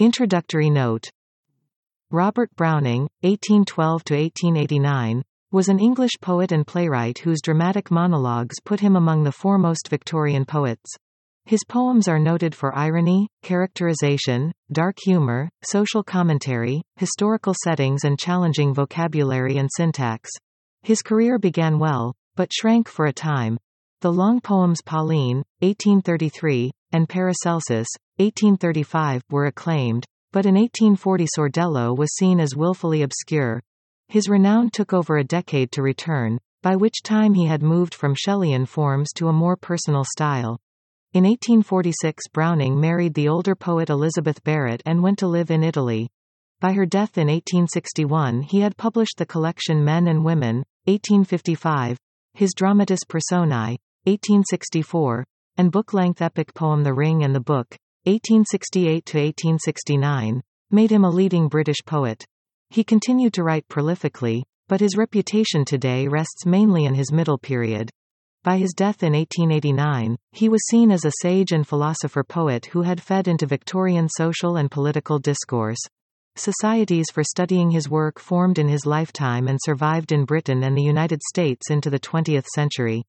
Introductory note Robert Browning, 1812–1889, was an English poet and playwright whose dramatic monologues put him among the foremost Victorian poets. His poems are noted for irony, characterization, dark humor, social commentary, historical settings and challenging vocabulary and syntax. His career began well, but shrank for a time. The long poems Pauline, 1833, and Paracelsus, 1835, were acclaimed, but in 1840 Sordello was seen as willfully obscure. His renown took over a decade to return, by which time he had moved from Shelleyan forms to a more personal style. In 1846 Browning married the older poet Elizabeth Barrett and went to live in Italy. By her death in 1861 he had published the collection Men and Women, 1855, his Dramatis Personae, 1864, and book-length epic poem The Ring and the Book, 1868–1869, made him a leading British poet. He continued to write prolifically, but his reputation today rests mainly in his middle period. By his death in 1889, he was seen as a sage and philosopher-poet who had fed into Victorian social and political discourse. Societies for studying his work formed in his lifetime and survived in Britain and the United States into the 20th century.